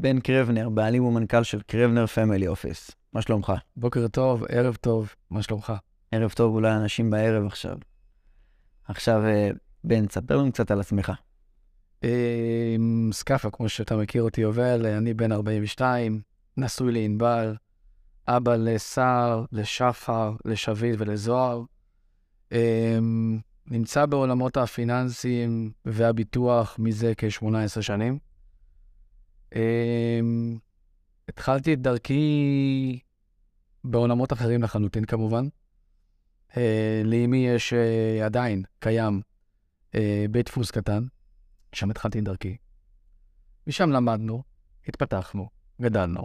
בן קרבנר, בעלים ומנכ"ל של קרבנר Family Office. מה שלומך? בוקר טוב, ערב טוב, מה שלומך? ערב טוב אולי אנשים בערב עכשיו. עכשיו, אה, בן, ספר לנו קצת על עצמך. אמ, סקאפה, כמו שאתה מכיר אותי, יובל, אני בן 42, נשוי לענבל, אבא לסער, לשחר, לשביט ולזוהר. אמ, נמצא בעולמות הפיננסיים והביטוח מזה כ-18 שנים. אמ, התחלתי את דרכי בעולמות אחרים לחלוטין כמובן. אה, לאמי יש אה, עדיין, קיים, אה, בית דפוס קטן, שם התחלתי את דרכי. משם למדנו, התפתחנו, גדלנו.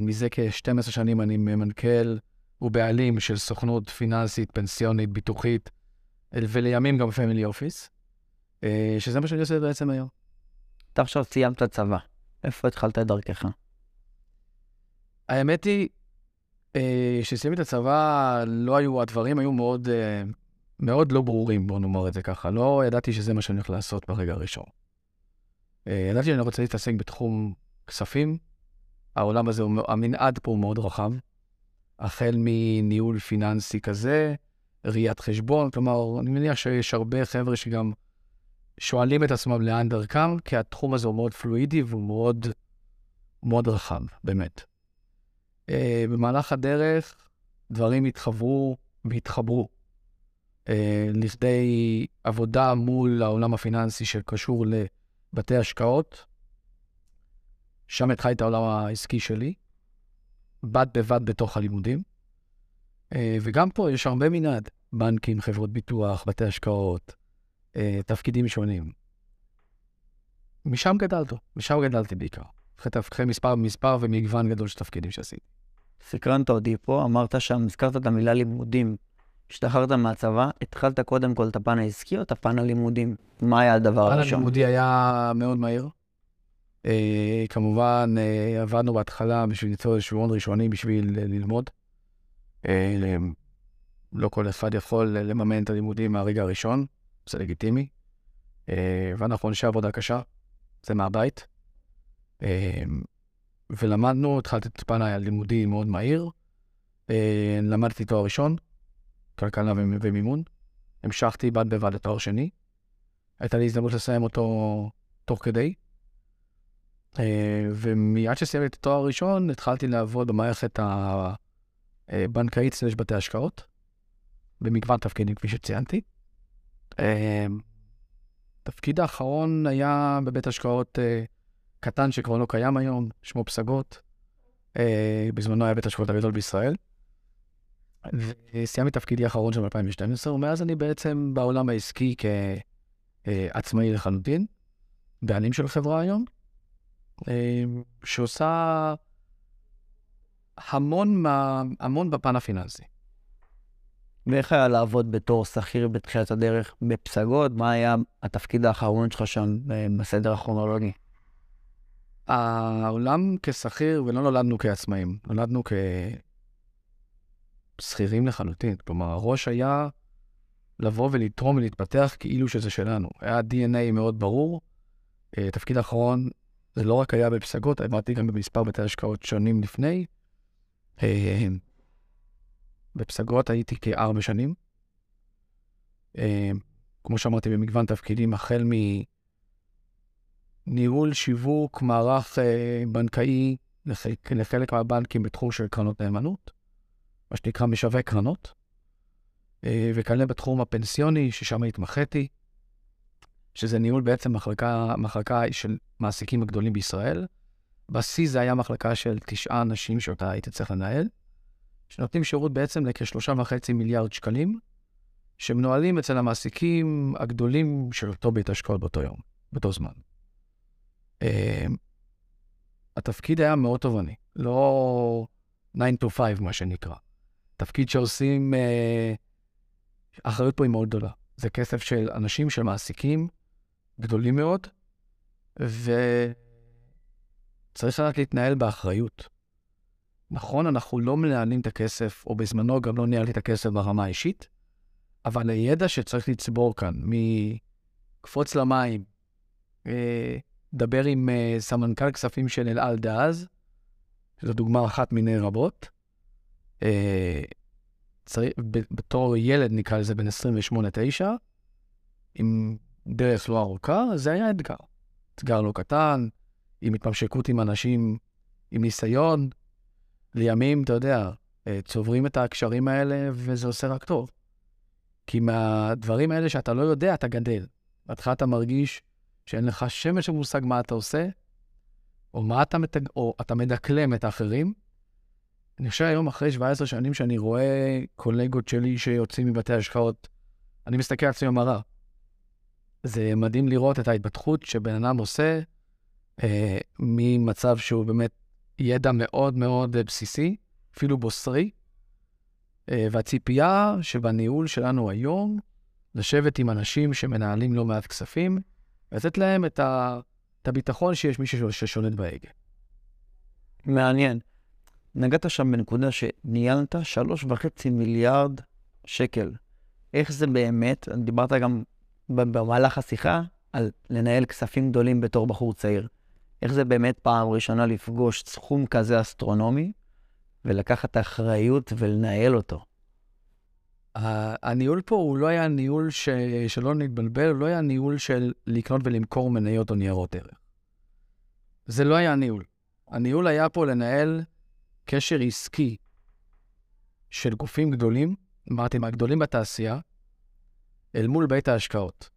מזה כ-12 שנים אני ממנכ"ל ובעלים של סוכנות פיננסית, פנסיונית, ביטוחית, ולימים גם פמילי אופיס, שזה מה שאני עושה בעצם היום. אתה עכשיו סיימת צבא, איפה התחלת את דרכך? האמת היא, כשסיימתי את הצבא, לא היו, הדברים היו מאוד, מאוד לא ברורים, בוא נאמר את זה ככה. לא ידעתי שזה מה שאני הולך לעשות ברגע הראשון. ידעתי שאני רוצה להתעסק בתחום כספים. העולם הזה, המנעד פה הוא מאוד רחב. החל מניהול פיננסי כזה, ראיית חשבון, כלומר, אני מניח שיש הרבה חבר'ה שגם שואלים את עצמם לאן דרכם, כי התחום הזה הוא מאוד פלואידי והוא מאוד, מאוד רחב, באמת. Uh, במהלך הדרך דברים התחברו והתחברו uh, לכדי עבודה מול העולם הפיננסי שקשור לבתי השקעות. שם התחלתי את העולם העסקי שלי, בד בבד בתוך הלימודים. Uh, וגם פה יש הרבה מנעד, בנקים, חברות ביטוח, בתי השקעות, uh, תפקידים שונים. משם גדלתי, משם גדלתי בעיקר. אחרי מספר, מספר ומגוון גדול של תפקידים שעשיתי. סקרנת אותי פה, אמרת שם, הזכרת את המילה לימודים. השתחררת מהצבא, התחלת קודם כל את הפן העסקי או את הפן הלימודים? מה היה הדבר הראשון? הפן הלימודי היה מאוד מהיר. אה, כמובן, אה, עבדנו בהתחלה בשביל ליצור איזשהו הון ראשוני בשביל אה, ללמוד. אה, לא כל אחד יכול לממן את הלימודים מהרגע הראשון, זה לגיטימי. אה, ואנחנו אנשי עבודה קשה, זה מהבית. אה, ולמדנו, התחלתי את פן הלימודי מאוד מהיר. אה, למדתי תואר ראשון, כלכלה ומימון. המשכתי בד בבד לתואר שני. הייתה לי הזדמנות לסיים אותו תוך כדי. אה, ומיד שסיימתי את התואר הראשון, התחלתי לעבוד במערכת הבנקאית סלש בתי השקעות, במגוון תפקידים, כפי שציינתי. התפקיד האחרון היה בבית השקעות קטן שכבר לא קיים היום, שמו פסגות. אה, בזמנו היה בית השקעות הגדול בישראל. וסיימתי תפקידי האחרון של 2012, ומאז אני בעצם בעולם העסקי כעצמאי לחלוטין, בעלים של חברה היום, אה, שעושה המון, המון בפן הפיננסי. ואיך היה לעבוד בתור שכיר בתחילת הדרך בפסגות? מה היה התפקיד האחרון שלך שם אה, בסדר הכרונולוגי? העולם כשכיר, ולא נולדנו כעצמאים, נולדנו כשכירים לחלוטין. כלומר, הראש היה לבוא ולתרום ולהתפתח כאילו שזה שלנו. היה DNA מאוד ברור. Uh, תפקיד האחרון, זה לא רק היה בפסגות, עבדתי גם במספר בתי השקעות שונים לפני. בפסגות הייתי כארבע שנים. Uh, כמו שאמרתי, במגוון תפקידים, החל מ... ניהול שיווק מערך אה, בנקאי לחלק, לחלק מהבנקים בתחום של קרנות נאמנות, מה שנקרא משווק קרנות, אה, וכאלה בתחום הפנסיוני, ששם התמחיתי, שזה ניהול בעצם מחלקה, מחלקה של מעסיקים הגדולים בישראל. בשיא זה היה מחלקה של תשעה אנשים שאותה הייתי צריך לנהל, שנותנים שירות בעצם לכשלושה וחצי מיליארד שקלים, שמנוהלים אצל המעסיקים הגדולים של אותו בית השקעות באותו יום, באותו זמן. Uh, התפקיד היה מאוד תובעני, לא 9 to 5, מה שנקרא. תפקיד שעושים, האחריות פה היא מאוד גדולה. זה כסף של אנשים, של מעסיקים גדולים מאוד, וצריך לדעת להתנהל באחריות. נכון, אנחנו לא מנהלים את הכסף, או בזמנו גם לא ניהלתי את הכסף ברמה האישית, אבל הידע שצריך לצבור כאן, מקפוץ למים, אה, דבר עם uh, סמנכ"ל כספים של אל על דאז, שזו דוגמה אחת מיני רבות. Uh, צריך, בתור ילד, נקרא לזה, בן 28-9, עם דרך לא ארוכה, זה היה אתגר. אתגר לא קטן, עם התממשקות עם אנשים עם ניסיון. לימים, אתה יודע, אה, צוברים את הקשרים האלה, וזה עושה רק טוב. כי מהדברים האלה שאתה לא יודע, אתה גדל. בהתחלה אתה מרגיש שאין לך שמש של מושג מה אתה עושה, או מה אתה, מתג... או אתה מדקלם את האחרים. אני חושב היום, אחרי 17 שנים, שאני רואה קולגות שלי שיוצאים מבתי השקעות, אני מסתכל על עצמי במראה. זה מדהים לראות את ההתפתחות שבן אדם עושה אה, ממצב שהוא באמת ידע מאוד מאוד בסיסי, אפילו בוסרי, אה, והציפייה שבניהול שלנו היום, לשבת עם אנשים שמנהלים לא מעט כספים, ולתת להם את, ה, את הביטחון שיש מישהו ששולט בהגה. מעניין. נגעת שם בנקודה שניהלת שלוש וחצי מיליארד שקל. איך זה באמת, דיברת גם במהלך השיחה על לנהל כספים גדולים בתור בחור צעיר. איך זה באמת פעם ראשונה לפגוש סכום כזה אסטרונומי ולקחת אחריות ולנהל אותו? הניהול פה הוא לא היה ניהול ש... שלא נתבלבל, הוא לא היה ניהול של לקנות ולמכור מניות או ניירות ערך. זה לא היה הניהול. הניהול היה פה לנהל קשר עסקי של גופים גדולים, אמרתי, מהגדולים בתעשייה, אל מול בית ההשקעות.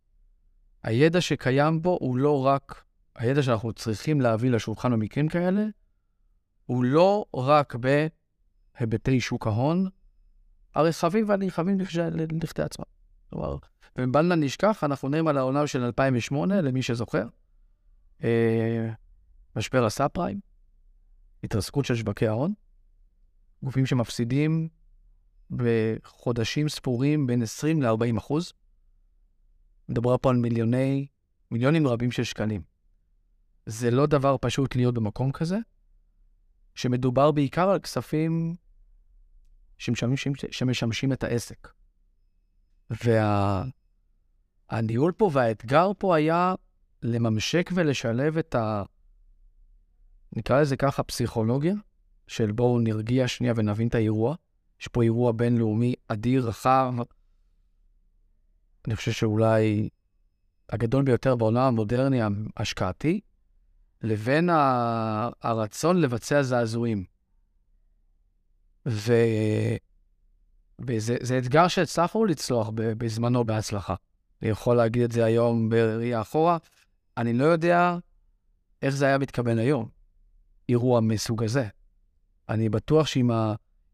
הידע שקיים בו הוא לא רק הידע שאנחנו צריכים להביא לשולחן במקרים כאלה, הוא לא רק בהיבטי שוק ההון הרחבים והנרחבים לכדי עצמם. כלומר, ובל נשכח, אנחנו נראים על העונה של 2008, למי שזוכר. אה, משבר הסאב פריים, התרסקות של שווקי ההון, גופים שמפסידים בחודשים ספורים בין 20 ל-40 אחוז. מדובר פה על מיליוני, מיליונים רבים של שקלים. זה לא דבר פשוט להיות במקום כזה, שמדובר בעיקר על כספים שמשמשים, שמשמשים את העסק. והניהול וה, פה והאתגר פה היה לממשק ולשלב את ה... נקרא לזה ככה פסיכולוגיה, של בואו נרגיע שנייה ונבין את האירוע. יש פה אירוע בינלאומי אדיר, רחב. אני חושב שאולי הגדול ביותר בעולם המודרני ההשקעתי, לבין. הרצון לבצע זעזועים. ו... וזה אתגר שהצלחנו לצלוח בזמנו בהצלחה. אני יכול להגיד את זה היום בראייה אחורה. אני לא יודע איך זה היה מתקבל היום, אירוע מסוג הזה. אני בטוח שעם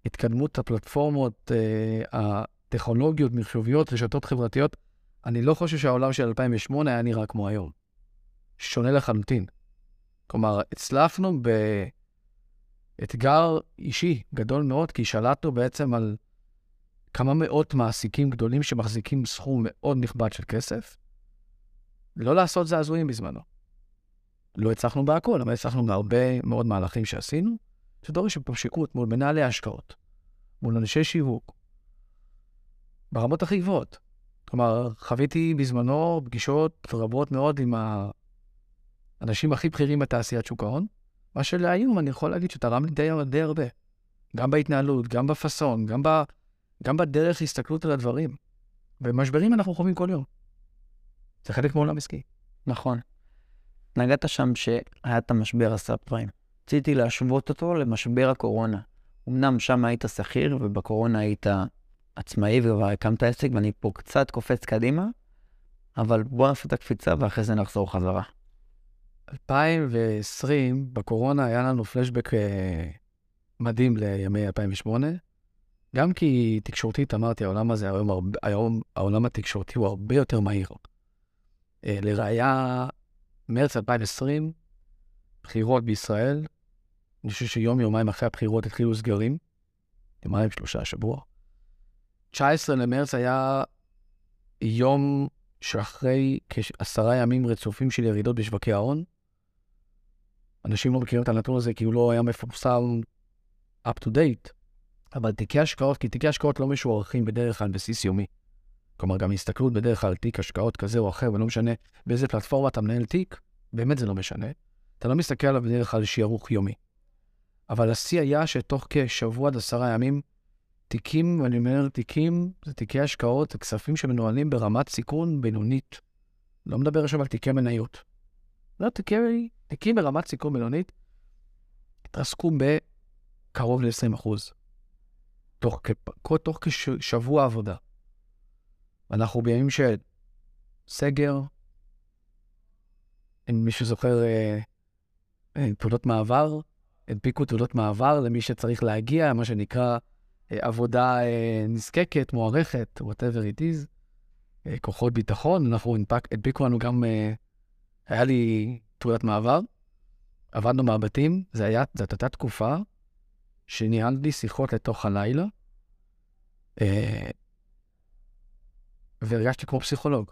התקדמות הפלטפורמות, אה, הטכנולוגיות, מחשוביות, רשתות חברתיות, אני לא חושב שהעולם של 2008 היה נראה כמו היום. שונה לחלוטין. כלומר, הצלחנו באתגר אישי גדול מאוד, כי שלטנו בעצם על כמה מאות מעסיקים גדולים שמחזיקים סכום מאוד נכבד של כסף, לא לעשות זעזועים בזמנו. לא הצלחנו בהכל, אבל הצלחנו בהרבה מאוד מהלכים שעשינו, שדורש התפשקות מול מנהלי השקעות, מול אנשי שיווק, ברמות הכי גבוהות. כלומר, חוויתי בזמנו פגישות רבות מאוד עם האנשים הכי בכירים בתעשיית שוק ההון, מה שלהיום אני יכול להגיד שתרם לי די, די הרבה. גם בהתנהלות, גם בפאסון, גם, ב, גם בדרך הסתכלות על הדברים. ומשברים אנחנו חווים כל יום. זה חלק מעולם עסקי. נכון. נגעת שם שהיה את המשבר הסאב פריים. רציתי להשוות אותו למשבר הקורונה. אמנם שם היית שכיר, ובקורונה היית עצמאי וכבר הקמת עסק, ואני פה קצת קופץ קדימה, אבל בוא נעשה את הקפיצה ואחרי זה נחזור חזרה. 2020, בקורונה היה לנו פלשבק אה, מדהים לימי 2008. גם כי תקשורתית, אמרתי, העולם הזה, היום, הרבה, היום העולם התקשורתי הוא הרבה יותר מהיר. אה, לראיה, מרץ 2020, בחירות בישראל, אני חושב שיום, יומיים אחרי הבחירות התחילו סגרים, יומיים, שלושה, שבוע. 19 למרץ היה יום שאחרי כעשרה ימים רצופים של ירידות בשווקי ההון. אנשים לא מכירים את הנתון הזה כי הוא לא היה מפורסם up to date, אבל תיקי השקעות, כי תיקי השקעות לא משוערכים בדרך כלל בסיס יומי. כלומר, גם הסתכלות בדרך כלל על תיק השקעות כזה או אחר, ולא משנה באיזה פלטפורמה אתה מנהל תיק, באמת זה לא משנה. אתה לא מסתכל עליו בדרך כלל שיערוך יומי. אבל השיא היה שתוך כשבוע עד עשרה ימים, תיקים, ואני אומר תיקים, זה תיקי השקעות, זה כספים שמנוהלים ברמת סיכון בינונית. לא מדבר עכשיו על תיקי מניות. לא, תיקי, תיקים ברמת סיכון בינונית, התרסקו בקרוב ל-20. תוך, תוך כשבוע עבודה. אנחנו בימים של סגר, אם מישהו זוכר אה, אה, תעודות מעבר, הנפיקו תעודות מעבר למי שצריך להגיע, מה שנקרא אה, עבודה נזקקת, מוערכת, whatever it is, כוחות ביטחון, אנחנו הנפק, הנפיקו לנו גם, היה לי תעודת מעבר, עבדנו מהבתים, זאת הייתה תקופה שניהלתי שיחות לתוך הלילה, אה, והרגשתי כמו פסיכולוג.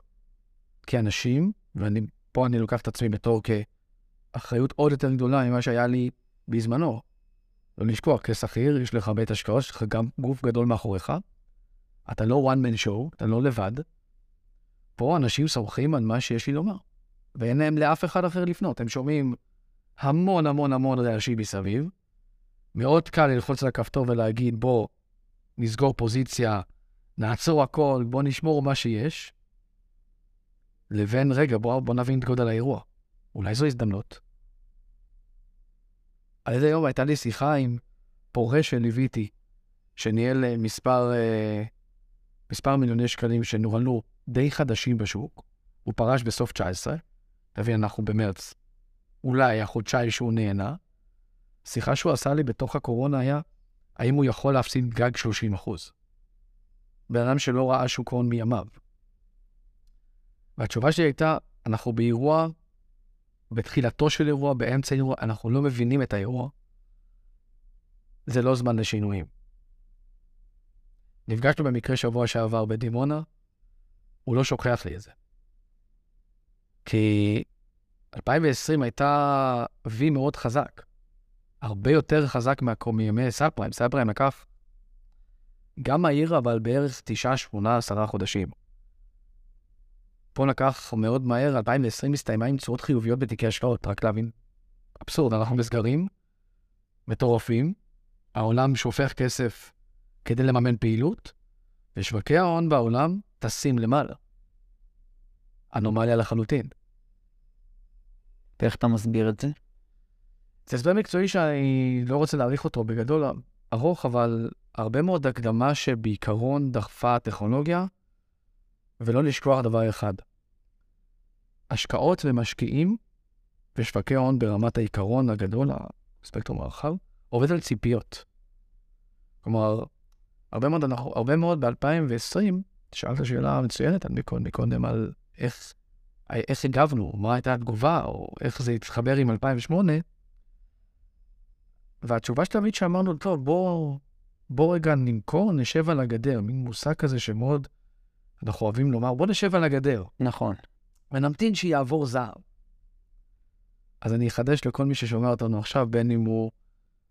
כי אנשים, ופה אני לוקח את עצמי בתור כאחריות עוד יותר גדולה ממה שהיה לי בזמנו. לא לשכוח, כשכיר, יש לך בית השקעות, יש לך גם גוף גדול מאחוריך. אתה לא one man show, אתה לא לבד. פה אנשים סומכים על מה שיש לי לומר, ואין להם לאף אחד אחר לפנות. הם שומעים המון המון המון רעשי מסביב. מאוד קל ללחוץ על הכפתור ולהגיד, בוא נסגור פוזיציה, נעצור הכל, בוא נשמור מה שיש, לבין, רגע, בוא, בוא נבין את גודל האירוע. אולי זו הזדמנות. על איזה יום הייתה לי שיחה עם פורש שליוויתי, שניהל אה, מספר, אה, מספר מיליוני שקלים שנוהלו די חדשים בשוק. הוא פרש בסוף 19, תבין, אנחנו במרץ. אולי החודשיים שהוא נהנה. שיחה שהוא עשה לי בתוך הקורונה היה, האם הוא יכול להפסיד גג 30 אחוז. בן אדם שלא ראה שוק הון מימיו. והתשובה שלי הייתה, אנחנו באירוע בתחילתו של אירוע, באמצע אירוע, אנחנו לא מבינים את האירוע, זה לא זמן לשינויים. נפגשנו במקרה שבוע שעבר בדימונה, הוא לא שוכח לי את זה. כי 2020 הייתה וי מאוד חזק, הרבה יותר חזק מימי סאב פריים. סאב פריים לקח גם מהיר, אבל בערך 9, 8, 10 חודשים. פה לקח מאוד מהר, 2020 הסתיימה עם תשואות חיוביות בתיקי השקעות, רק להבין. אבסורד, אנחנו נסגרים, מטורפים, העולם שופך כסף כדי לממן פעילות, ושווקי ההון בעולם טסים למעלה. אנומליה לחלוטין. ואיך אתה מסביר את זה? זה הסבר מקצועי שאני לא רוצה להעריך אותו בגדול ארוך, אבל הרבה מאוד הקדמה שבעיקרון דחפה הטכנולוגיה, ולא לשכוח דבר אחד. השקעות ומשקיעים ושווקי הון ברמת העיקרון הגדול, הספקטרום הרחב, עובד על ציפיות. כלומר, הרבה מאוד, הרבה מאוד ב-2020, שאלת שאלה מצוינת מקודם, מקודם על איך, איך הגבנו, מה הייתה התגובה, או איך זה התחבר עם 2008, והתשובה שתמיד שאמרנו, טוב, בוא, בוא רגע נמכור, נשב על הגדר, מין מושג כזה שמאוד אנחנו אוהבים לומר, בוא נשב על הגדר. נכון. ונמתין שיעבור זעם. אז אני אחדש לכל מי ששומע אותנו עכשיו, בין אם הוא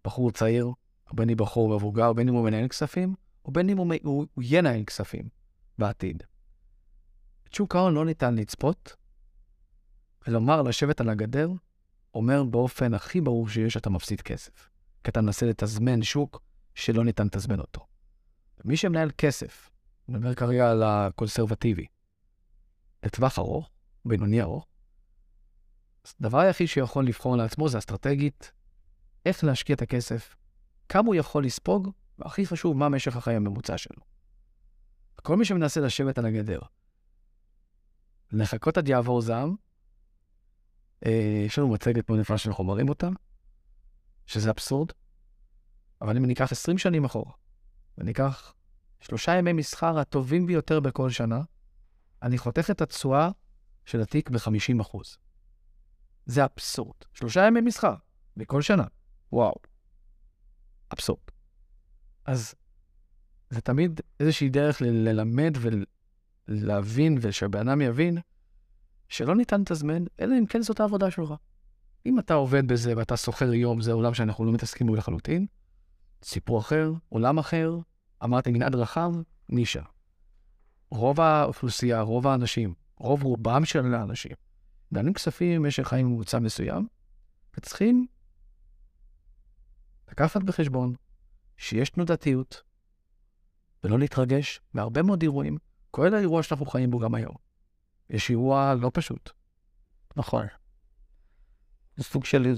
בחור צעיר, או בין אם בחור מבוגר, בין אם הוא מנהל כספים, או בין אם הוא, הוא, הוא ינהל כספים בעתיד. את שוק ההון לא ניתן לצפות, ולומר לשבת על הגדר, אומר באופן הכי ברור שיש שאתה מפסיד כסף. כי אתה מנסה לתזמן שוק שלא ניתן לתזמן אותו. מי שמנהל כסף, אני מדבר כרגע על הקונסרבטיבי, לטווח ארוך, בינוני ארוך, הדבר היחיד שיכול לבחור לעצמו זה אסטרטגית, איך להשקיע את הכסף, כמה הוא יכול לספוג, והכי חשוב, מה משך החיים הממוצע שלו. כל מי שמנסה לשבת על הגדר, לחכות עד יעבור זעם, יש לנו מצגת מאוד נפלאה שאנחנו מראים אותה, שזה אבסורד, אבל אם ניקח 20 שנים אחורה, וניקח שלושה ימי מסחר הטובים ביותר בכל שנה, אני חותך את התשואה של התיק ב-50%. זה אבסורד. שלושה ימי מסחר בכל שנה. וואו. אבסורד. אז זה תמיד איזושהי דרך ל- ללמד ולהבין, ושהבן אדם יבין שלא ניתן לתזמן, אלא אם כן זאת העבודה שלך. אם אתה עובד בזה ואתה שוכר יום, זה עולם שאנחנו לא מתעסקים בו לחלוטין. סיפור אחר, עולם אחר, אמרתי מנעד רחב, נישה. רוב האוכלוסייה, רוב האנשים, רוב רובם של האנשים, מנהלים כספים במשך חיים ממוצע מסוים, וצריכים לקחת בחשבון שיש תנודתיות, ולא להתרגש מהרבה מאוד אירועים, כולל האירוע שאנחנו חיים בו גם היום. יש אירוע לא פשוט. נכון. זה סוג של,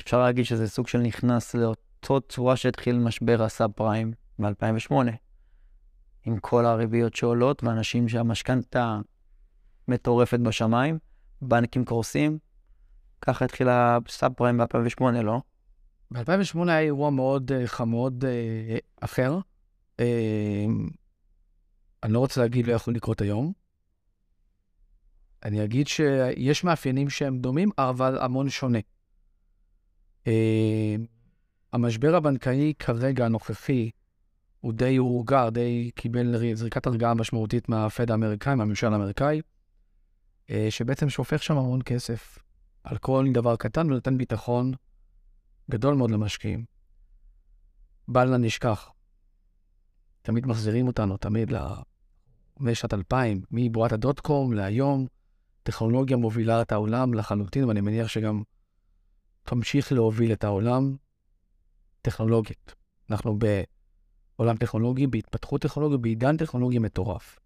אפשר להגיד שזה סוג של נכנס לאותו צורה שהתחיל משבר הסאב פריים ב-2008, עם כל הריביות שעולות, ואנשים שהמשכנתה מטורפת בשמיים, בנקים קורסים. ככה התחיל הסאב פריים ב-2008, לא? ב-2008 היה אירוע מאוד uh, חמוד uh, אחר. Uh, אני לא רוצה להגיד לא יכול לקרות היום. אני אגיד שיש מאפיינים שהם דומים, אבל המון שונה. Uh, המשבר הבנקאי כרגע, הנוכחי, הוא די הורגע, די קיבל זריקת הרגעה משמעותית מהפד האמריקאי, מהממשל האמריקאי, uh, שבעצם שופך שם המון כסף על כל דבר קטן ונותן ביטחון גדול מאוד למשקיעים. בל נא נשכח, תמיד מחזירים אותנו, תמיד משנת 2000, מבועת הדוט קום להיום, טכנולוגיה מובילה את העולם לחלוטין, ואני מניח שגם תמשיך להוביל את העולם טכנולוגית. אנחנו בעולם טכנולוגי, בהתפתחות טכנולוגית, בעידן טכנולוגי מטורף.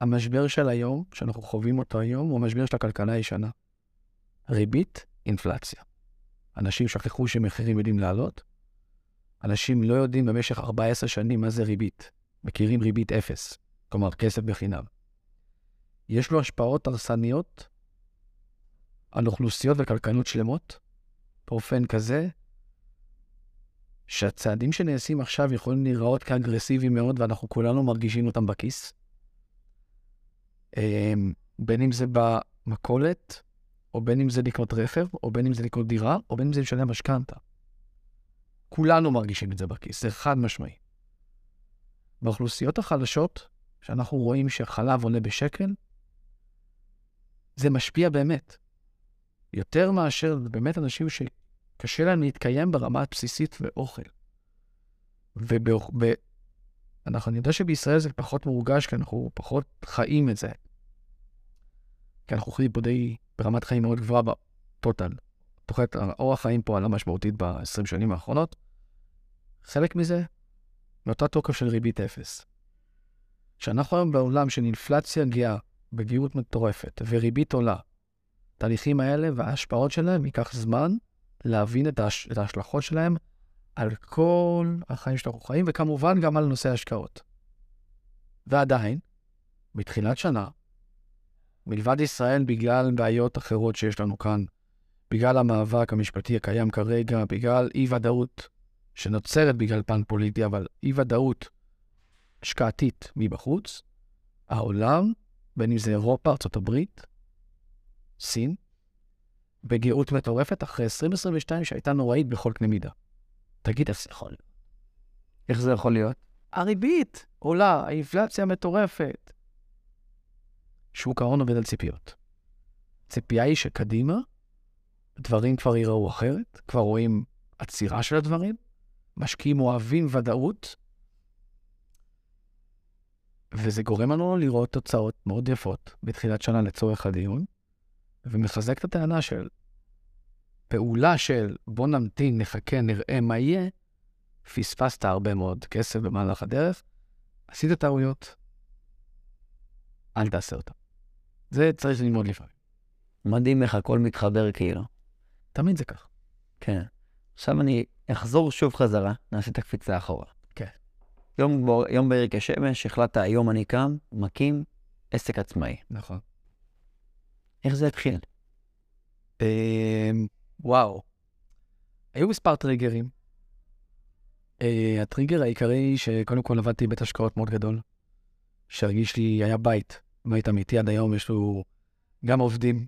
המשבר של היום, שאנחנו חווים אותו היום, הוא המשבר של הכלכלה הישנה. ריבית, אינפלציה. אנשים שכחו שמחירים יודעים לעלות. אנשים לא יודעים במשך 14 שנים מה זה ריבית. מכירים ריבית אפס, כלומר כסף בחינם. יש לו השפעות הרסניות על אוכלוסיות וכלכלות שלמות, באופן כזה שהצעדים שנעשים עכשיו יכולים להיראות כאגרסיביים מאוד, ואנחנו כולנו מרגישים אותם בכיס. אמ, בין אם זה במכולת, או בין אם זה לקנות רכב, או בין אם זה לקנות דירה, או בין אם זה לשלם משכנתה. כולנו מרגישים את זה בכיס, זה חד משמעי. באוכלוסיות החלשות, שאנחנו רואים שחלב עולה בשקל, זה משפיע באמת. יותר מאשר באמת אנשים שקשה להם להתקיים ברמה הבסיסית ואוכל. ואנחנו, אני יודע שבישראל זה פחות מורגש, כי אנחנו פחות חיים את זה. כי אנחנו חיים פה די ברמת חיים מאוד גבוהה בטוטל. תוחלת אורח חיים פה עלה משמעותית ב-20 שנים האחרונות. חלק מזה, מאותה תוקף של ריבית אפס. כשאנחנו היום בעולם של אינפלציה גאה, בגיאות מטורפת, וריבית עולה, התהליכים האלה וההשפעות שלהם, ייקח זמן להבין את, ההש... את ההשלכות שלהם על כל החיים שאנחנו חיים, וכמובן גם על נושא ההשקעות. ועדיין, בתחילת שנה, מלבד ישראל, בגלל בעיות אחרות שיש לנו כאן, בגלל המאבק המשפטי הקיים כרגע, בגלל אי-ודאות שנוצרת בגלל פן פוליטי, אבל אי-ודאות השקעתית מבחוץ, העולם, בין אם זה אירופה, ארה"ב, סין, בגאות מטורפת אחרי 2022 שהייתה נוראית בכל קנה מידה. תגיד, איך זה יכול להיות? איך זה יכול להיות? הריבית עולה, האינפלציה מטורפת. שוק ההון עובד על ציפיות. ציפייה היא שקדימה, דברים כבר ייראו אחרת, כבר רואים עצירה של הדברים, משקיעים אוהבים ודאות, וזה גורם לנו לראות תוצאות מאוד יפות בתחילת שנה לצורך הדיון, ומחזק את הטענה של פעולה של בוא נמתין, נחכה, נראה מה יהיה, פספסת הרבה מאוד כסף במהלך הדרך, עשית טעויות, אל תעשה אותם. זה צריך ללמוד לפעמים. מדהים איך הכל מתחבר כאילו. תמיד זה כך. כן. עכשיו אני אחזור שוב חזרה, נעשה את הקפיצה אחורה. יום, בור, יום בעיר כשמש, החלטת היום אני קם, מקים עסק עצמאי. נכון. איך זה התחיל? אה, וואו. היו מספר טריגרים. אה, הטריגר העיקרי, שקודם כל עבדתי בית השקעות מאוד גדול, שהרגיש לי, היה בית, בית אמיתי עד היום, יש לו גם עובדים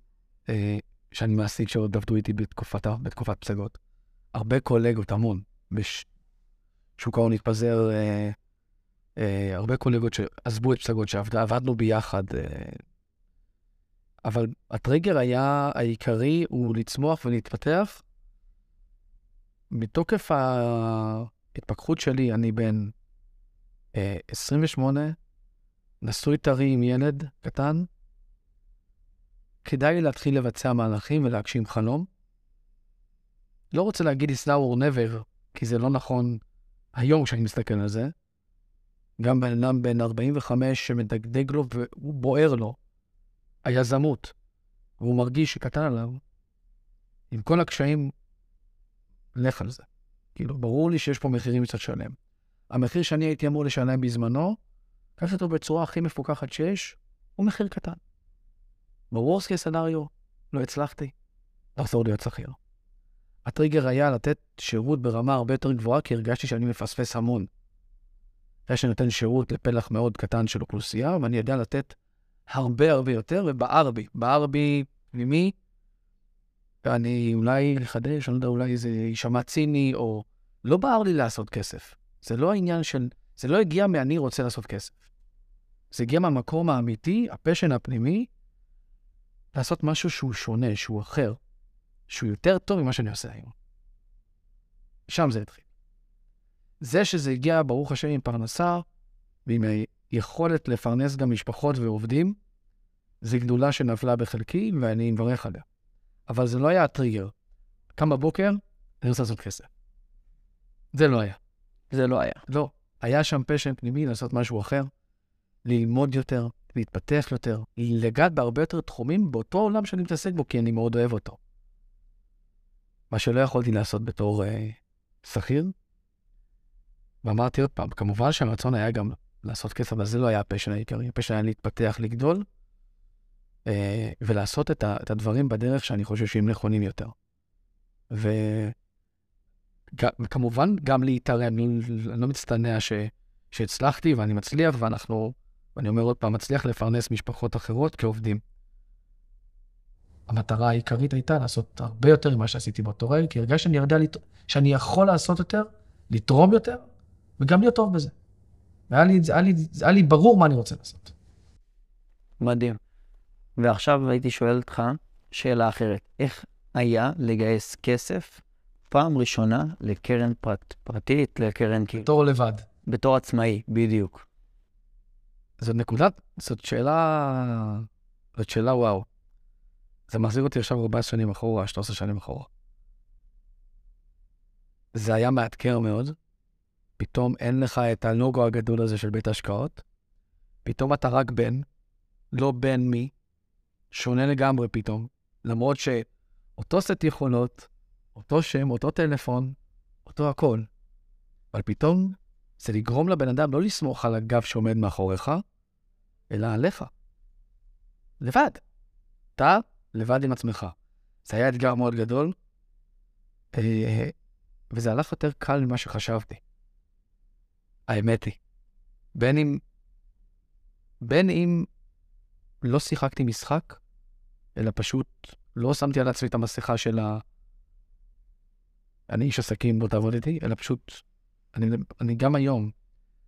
אה, שאני מעסיק שעוד עבדו איתי בתקופת, בתקופת פסגות. הרבה קולגות, המון. בשוק ההון התפזר אה, הרבה קולגות שעזבו את פסגות, שעבדנו ביחד. אה, אבל הטריגר היה, העיקרי הוא לצמוח ולהתפתח. מתוקף ההתפכחות שלי, אני בן אה, 28, נשוי טרי עם ילד קטן, כדאי לי להתחיל לבצע מהלכים ולהגשים חלום. לא רוצה להגיד it's now or never, כי זה לא נכון היום כשאני מסתכל על זה. גם בן אדם בן 45 שמדגדג לו והוא בוער לו, היזמות, והוא מרגיש שקטן עליו, עם כל הקשיים, לך על זה. כאילו, ברור לי שיש פה מחירים קצת שלם. המחיר שאני הייתי אמור לשלם בזמנו, לקחת אותו בצורה הכי מפוקחת שיש, הוא מחיר קטן. בוורס כסנאריו, לא הצלחתי, לחזור להיות שכיר. הטריגר היה לתת שירות ברמה הרבה יותר גבוהה, כי הרגשתי שאני מפספס המון. אחרי שאני נותן שירות לפלח מאוד קטן של אוכלוסייה, ואני יודע לתת הרבה הרבה יותר, ובער בי, בער בי פנימי, ואני אולי לחדש, אני לא יודע, אולי זה יישמע ציני, או לא בער לי לעשות כסף. זה לא העניין של, זה לא הגיע מ"אני רוצה לעשות כסף". זה הגיע מהמקום האמיתי, הפשן הפנימי, לעשות משהו שהוא שונה, שהוא אחר, שהוא יותר טוב ממה שאני עושה היום. שם זה התחיל. זה שזה הגיע, ברוך השם, עם פרנסה, ועם היכולת לפרנס גם משפחות ועובדים, זו גדולה שנפלה בחלקי, ואני מברך עליה. אבל זה לא היה הטריגר. קם בבוקר, אני רוצה לעשות כסף. זה לא היה. זה לא היה. לא. היה שם פשן פנימי לעשות משהו אחר, ללמוד יותר, להתפתח יותר, לגעת בהרבה יותר תחומים באותו עולם שאני מתעסק בו, כי אני מאוד אוהב אותו. מה שלא יכולתי לעשות בתור אה, שכיר. ואמרתי עוד פעם, כמובן שהרצון היה גם לעשות כסף, אבל זה לא היה ה passion העיקרי. ה passion היה להתפתח, לגדול, אה, ולעשות את, ה, את הדברים בדרך שאני חושב שהם נכונים יותר. וכמובן, גם להתערם, אני לא מצטנע ש, שהצלחתי ואני מצליח, ואנחנו, ואני אומר עוד פעם, מצליח לפרנס משפחות אחרות כעובדים. המטרה העיקרית הייתה לעשות הרבה יותר ממה שעשיתי באותו רגע, כי הרגשתי שאני לת... שאני יכול לעשות יותר, לתרום יותר, וגם להיות טוב בזה. והיה לי, היה לי, היה לי ברור מה אני רוצה לעשות. מדהים. ועכשיו הייתי שואל אותך שאלה אחרת. איך היה לגייס כסף פעם ראשונה לקרן פרט, פרטית, לקרן כאילו... בתור לבד. בתור עצמאי, בדיוק. זאת נקודת, זאת שאלה, זאת שאלה וואו. זה מחזיר אותי עכשיו 14 שנים אחורה, 13 שנים אחורה. זה היה מאתגר מאוד. פתאום אין לך את הלוגו הגדול הזה של בית ההשקעות. פתאום אתה רק בן, לא בן מי, שונה לגמרי פתאום. למרות שאותו סט יכולות, אותו שם, אותו טלפון, אותו הכל. אבל פתאום זה לגרום לבן אדם לא לסמוך על הגב שעומד מאחוריך, אלא עליך. לבד. אתה לבד עם עצמך. זה היה אתגר מאוד גדול, אה, וזה הלך יותר קל ממה שחשבתי. האמת היא. בין אם, בין אם לא שיחקתי משחק, אלא פשוט לא שמתי על עצמי את המסכה של ה... אני איש עסקים, בוא תעבוד איתי, אלא פשוט, אני, אני גם היום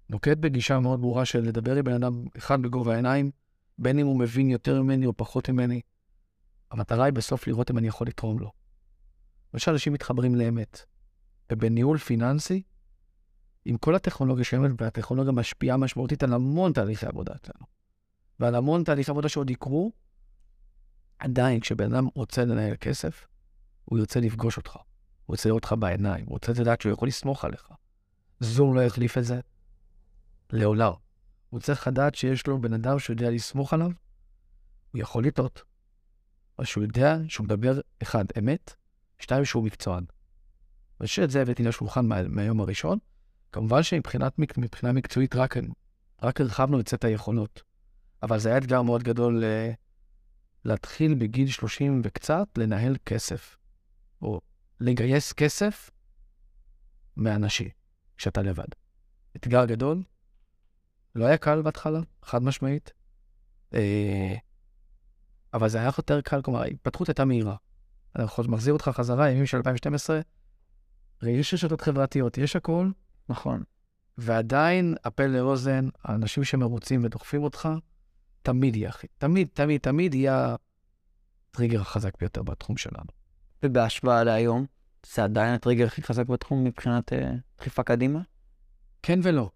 נוקט בגישה מאוד ברורה של לדבר עם בן אדם אחד בגובה העיניים, בין אם הוא מבין יותר ממני או פחות ממני, המטרה היא בסוף לראות אם אני יכול לתרום לו. ושאנשים מתחברים לאמת. ובניהול פיננסי, עם כל הטכנולוגיה שקיימת, והטכנולוגיה משפיעה משמעותית על המון תהליכי עבודה אצלנו, ועל המון תהליכי עבודה שעוד יקרו, עדיין כשבן אדם רוצה לנהל כסף, הוא ירצה לפגוש אותך, הוא ירצה לראות אותך בעיניים, הוא רוצה לדעת שהוא יכול לסמוך עליך. זום לא יחליף את זה לעולם. הוא צריך לדעת שיש לו בן אדם שיודע לסמוך עליו, הוא יכול לטעות, אז שהוא יודע שהוא מדבר, אחד, אמת, שתיים, שהוא מקצוען. ושאת זה הבאתי לשולחן מה, מהיום הראשון. כמובן שמבחינה מקצועית רק, רק הרחבנו את סט היכולות. אבל זה היה אתגר מאוד גדול uh, להתחיל בגיל 30 וקצת לנהל כסף, או לגייס כסף מאנשים, כשאתה לבד. אתגר גדול, לא היה קל בהתחלה, חד משמעית. Uh, אבל זה היה יותר קל, כלומר, ההתפתחות הייתה מהירה. אני מחזיר אותך חזרה, ימים של 2012, יש רשתות חברתיות, יש הכל. נכון. ועדיין, הפה לאוזן, האנשים שמרוצים ודוחפים אותך, תמיד יהיה אחי. תמיד, תמיד, תמיד יהיה הטריגר החזק ביותר בתחום שלנו. ובהשוואה להיום, זה עדיין הטריגר הכי חזק בתחום מבחינת uh, דחיפה קדימה? כן ולא.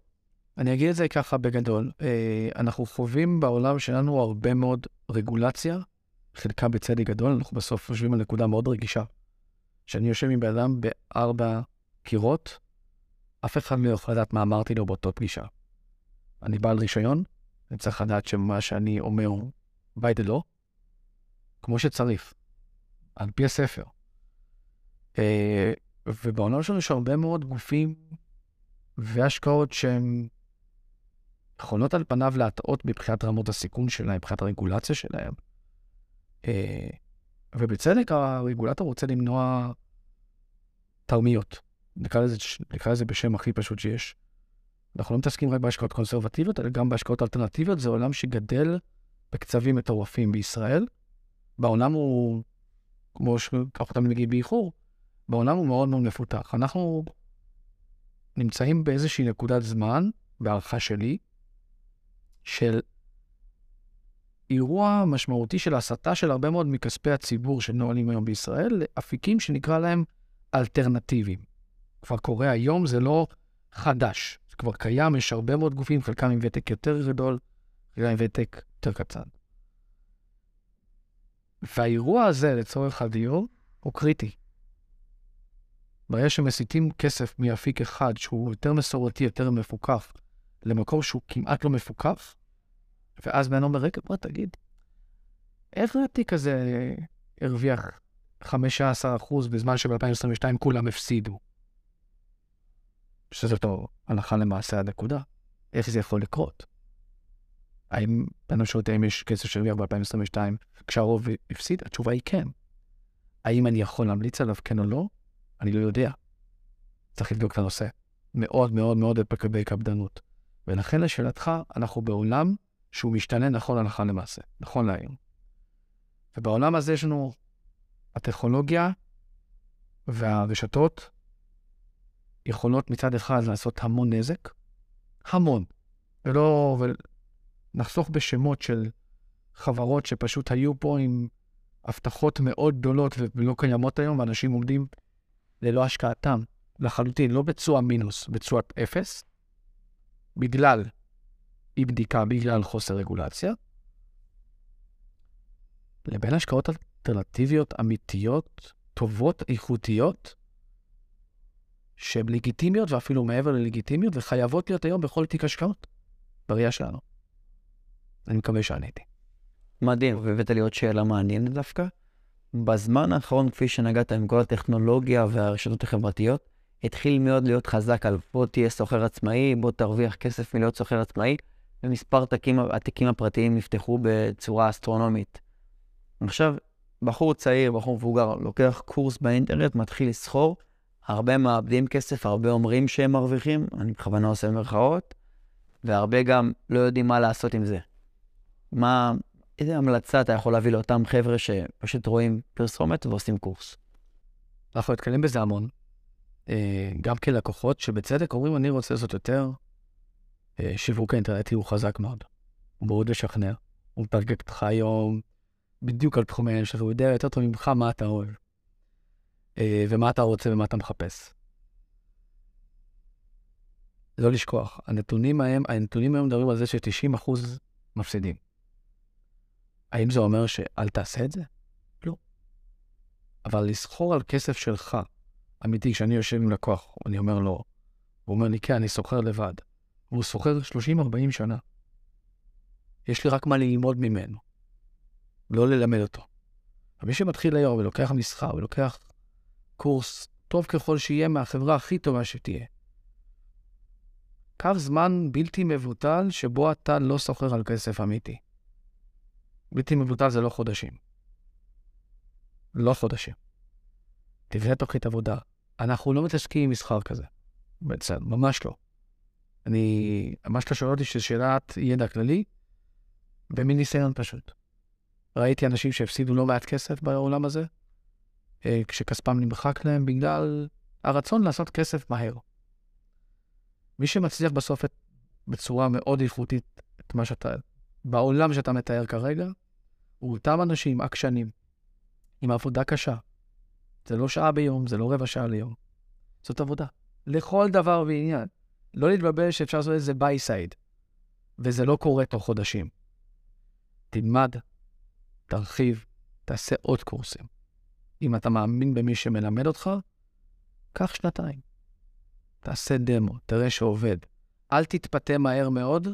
אני אגיד את זה ככה בגדול. אה, אנחנו חווים בעולם שלנו הרבה מאוד רגולציה חלקה בצדק גדול, אנחנו בסוף יושבים על נקודה מאוד רגישה. כשאני יושב עם בן אדם בארבע קירות, אף אחד לא יכול לדעת מה אמרתי לו באותו פגישה. אני בעל רישיון, אני צריך לדעת שמה שאני אומר by the law, כמו שצריך, על פי הספר. אה, ובעולם שלנו יש הרבה מאוד גופים והשקעות שהן יכולות על פניו להטעות מבחינת רמות הסיכון שלהם, מבחינת הרגולציה שלהם. אה, ובצדק הרגולטור רוצה למנוע תרמיות. נקרא לזה, נקרא לזה בשם הכי פשוט שיש. אנחנו לא מתעסקים רק בהשקעות קונסרבטיביות, אלא גם בהשקעות אלטרנטיביות. זה עולם שגדל בקצבים מטורפים בישראל. בעולם הוא, כמו שככה תמיד מגיעים באיחור, בעולם הוא מאוד מאוד מפותח. אנחנו נמצאים באיזושהי נקודת זמן, בהערכה שלי, של אירוע משמעותי של הסטה של הרבה מאוד מכספי הציבור שנועלים היום בישראל לאפיקים שנקרא להם אלטרנטיביים. כבר קורה היום, זה לא חדש. זה כבר קיים, יש הרבה מאוד גופים, חלקם עם ותק יותר גדול, חלקם עם ותק יותר קצר. והאירוע הזה, לצורך הדיור, הוא קריטי. ברגע שמסיטים כסף מאפיק אחד, שהוא יותר מסורתי, יותר מפוקח, למקום שהוא כמעט לא מפוקח, ואז בן אומר, רגע, בוא תגיד, איך התיק הזה הרוויח 15% בזמן שב-2022 כולם הפסידו? שזה אותו הלכה למעשה הנקודה. איך זה יכול לקרות? האם בן שואל האם יש כסף שהרוויח ב-2022 כשהרוב הפסיד? התשובה היא כן. האם אני יכול להמליץ עליו כן או לא? אני לא יודע. צריך לבדוק את הנושא. מאוד מאוד מאוד בקפדנות. ולכן לשאלתך, אנחנו בעולם שהוא משתנה נכון הלכה למעשה, נכון להיום. ובעולם הזה יש לנו הטכנולוגיה והרשתות יכולות מצד אחד לעשות המון נזק, המון, ולא, ונחסוך בשמות של חברות שפשוט היו פה עם הבטחות מאוד גדולות ולא קיימות היום, ואנשים עומדים ללא השקעתם, לחלוטין, לא בצורה מינוס, בצורה אפס, בגלל אי בדיקה, בגלל חוסר רגולציה, לבין השקעות אלטרנטיביות אמיתיות, טובות, איכותיות, שהן לגיטימיות ואפילו מעבר ללגיטימיות, וחייבות להיות היום בכל תיק השקעות, בראייה שלנו. אני מקווה שעניתי. מדהים, והבאת לי עוד שאלה מעניינת דווקא. בזמן האחרון, כפי שנגעת עם כל הטכנולוגיה והרשתות החברתיות, התחיל מאוד להיות חזק על בוא תהיה סוחר עצמאי, בוא תרוויח כסף מלהיות סוחר עצמאי, ומספר התיקים, התיקים הפרטיים נפתחו בצורה אסטרונומית. עכשיו, בחור צעיר, בחור מבוגר, לוקח קורס באינטרנט, מתחיל לסחור, הרבה מאבדים כסף, הרבה אומרים שהם מרוויחים, אני בכוונה עושה במרכאות, והרבה גם לא יודעים מה לעשות עם זה. מה, איזה המלצה אתה יכול להביא לאותם חבר'ה שפשוט רואים פרסומת ועושים קורס? אנחנו נתקלים בזה המון. אה, גם כלקוחות שבצדק אומרים, אני רוצה לעשות יותר. אה, שיווק האינטרנטי הוא חזק מאוד. הוא מאוד משכנע. הוא מתרגק אותך היום בדיוק על תחומי העניין שלך, הוא יודע יותר טוב ממך מה אתה אוהב. אה, ומה אתה רוצה ומה אתה מחפש. לא לשכוח, הנתונים ההם, הנתונים היום מדברים על זה ש-90% מפסידים. האם זה אומר שאל תעשה את זה? לא. אבל לסחור על כסף שלך, אמיתי, כשאני יושב עם לקוח, אני אומר לו, הוא אומר לי, כן, אני סוחר לבד. והוא סוחר 30-40 שנה. יש לי רק מה ללמוד ממנו, לא ללמד אותו. אבל מי שמתחיל היום ולוקח מסחר ולוקח קורס טוב ככל שיהיה מהחברה הכי טובה שתהיה, קח זמן בלתי מבוטל שבו אתה לא סוחר על כסף אמיתי. בלתי מבוטל זה לא חודשים. לא חודשים. תבנה תוכנית עבודה. אנחנו לא מתעסקים עם מסחר כזה. בסדר, ממש לא. אני, מה שאתה שואל אותי שזו שאלת ידע כללי, ומניסיון פשוט. ראיתי אנשים שהפסידו לא מעט כסף בעולם הזה, כשכספם נמחק להם בגלל הרצון לעשות כסף מהר. מי שמצליח בסוף את, בצורה מאוד איכותית את מה שאתה, בעולם שאתה מתאר כרגע, הוא אותם אנשים עקשנים, עם עבודה קשה. זה לא שעה ביום, זה לא רבע שעה ליום. זאת עבודה. לכל דבר ועניין. לא להתבלבל שאפשר לעשות איזה by side, וזה לא קורה תוך חודשים. תלמד, תרחיב, תעשה עוד קורסים. אם אתה מאמין במי שמלמד אותך, קח שנתיים. תעשה דמו, תראה שעובד. אל תתפתה מהר מאוד.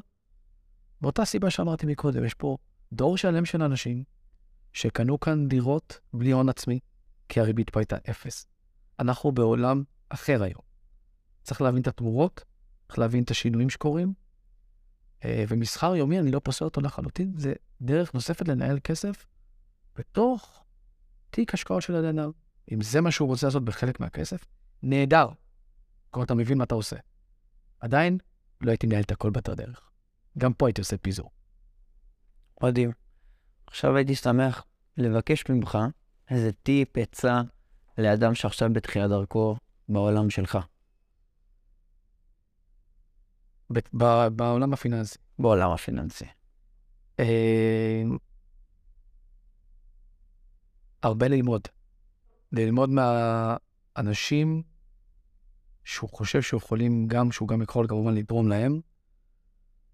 מאותה סיבה שאמרתי מקודם, יש פה דור שלם של אנשים שקנו כאן דירות בלי הון עצמי, כי הריבית פה הייתה אפס. אנחנו בעולם אחר היום. צריך להבין את התמורות, צריך להבין את השינויים שקורים, אה, ומסחר יומי, אני לא פוסל אותו לחלוטין, זה דרך נוספת לנהל כסף בתוך תיק השקעות של אדם. אם זה מה שהוא רוצה לעשות בחלק מהכסף, נהדר. כלומר, אתה מבין מה אתה עושה. עדיין, לא הייתי מנהל את הכל באותה דרך. גם פה הייתי עושה פיזור. מדהים. עכשיו הייתי שמח לבקש ממך איזה טיפ, עצה, לאדם שעכשיו בתחילת דרכו בעולם שלך. בעולם הפיננסי. בעולם הפיננסי. אה, הרבה ללמוד. ללמוד מהאנשים שהוא חושב שהוא יכולים גם, שהוא גם יכול כמובן לתרום להם,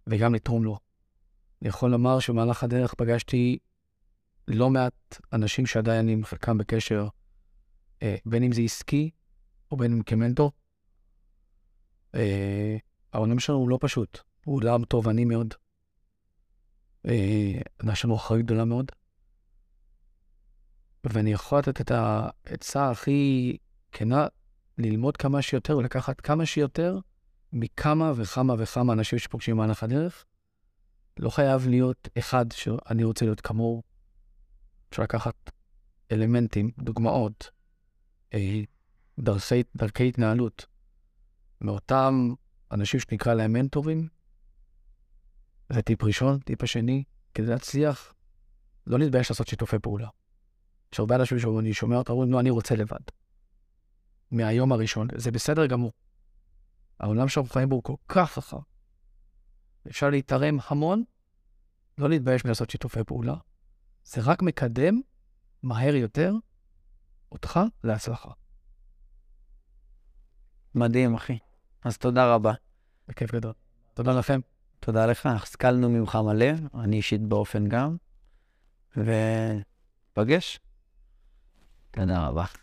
וגם לתרום לו. אני יכול לומר שבמהלך הדרך פגשתי לא מעט אנשים שעדיין אני עם חלקם בקשר, אה, בין אם זה עסקי או בין אם כמנטור. אה, העולם שלנו הוא לא פשוט, הוא עולם תובעני מאוד. אה, יש לנו אחריות גדולה מאוד. ואני יכול לתת את העצה הכי כנה, ללמוד כמה שיותר ולקחת כמה שיותר מכמה וכמה וכמה אנשים שפוגשים במהלך הדרך. לא חייב להיות אחד שאני רוצה להיות כמוהו. אפשר לקחת אלמנטים, דוגמאות, אה, דרכי, דרכי התנהלות מאותם אנשים שנקרא להם מנטורים. זה טיפ ראשון. טיפ השני, כדי להצליח, לא להתבייש לעשות שיתופי פעולה. יש הרבה אנשים שאני שומע אותם אומרים, לא, אני רוצה לבד. מהיום הראשון, זה בסדר גמור. העולם שאנחנו חיים בו הוא כל כך רחב. אפשר להתערם המון, לא להתבייש מלעשות שיתופי פעולה. זה רק מקדם מהר יותר אותך להצלחה. מדהים, אחי. אז תודה רבה. בכיף גדול. תודה לכם. תודה לך, השכלנו ממך מלא, אני אישית באופן גם, ופגש. תודה רבה.